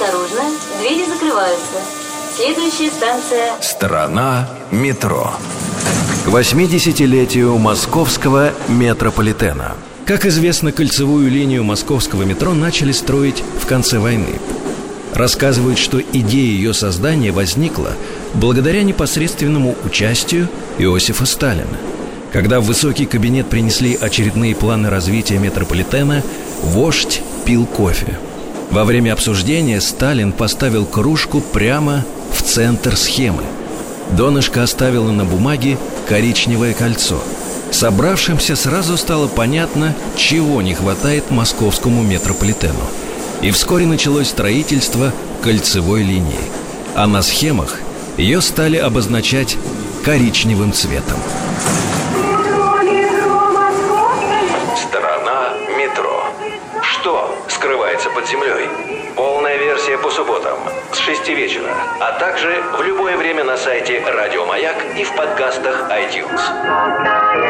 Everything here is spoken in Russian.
Осторожно, двери закрываются. Следующая станция... Страна метро. К 80-летию московского метрополитена. Как известно, кольцевую линию московского метро начали строить в конце войны. Рассказывают, что идея ее создания возникла благодаря непосредственному участию Иосифа Сталина. Когда в высокий кабинет принесли очередные планы развития метрополитена, вождь пил кофе. Во время обсуждения Сталин поставил кружку прямо в центр схемы. Донышко оставило на бумаге коричневое кольцо. Собравшимся сразу стало понятно, чего не хватает московскому метрополитену. И вскоре началось строительство кольцевой линии. А на схемах ее стали обозначать коричневым цветом. Страна метро. Что скрывается под землей? Полная версия по субботам с 6 вечера, а также в любое время на сайте Радио Маяк и в подкастах iTunes.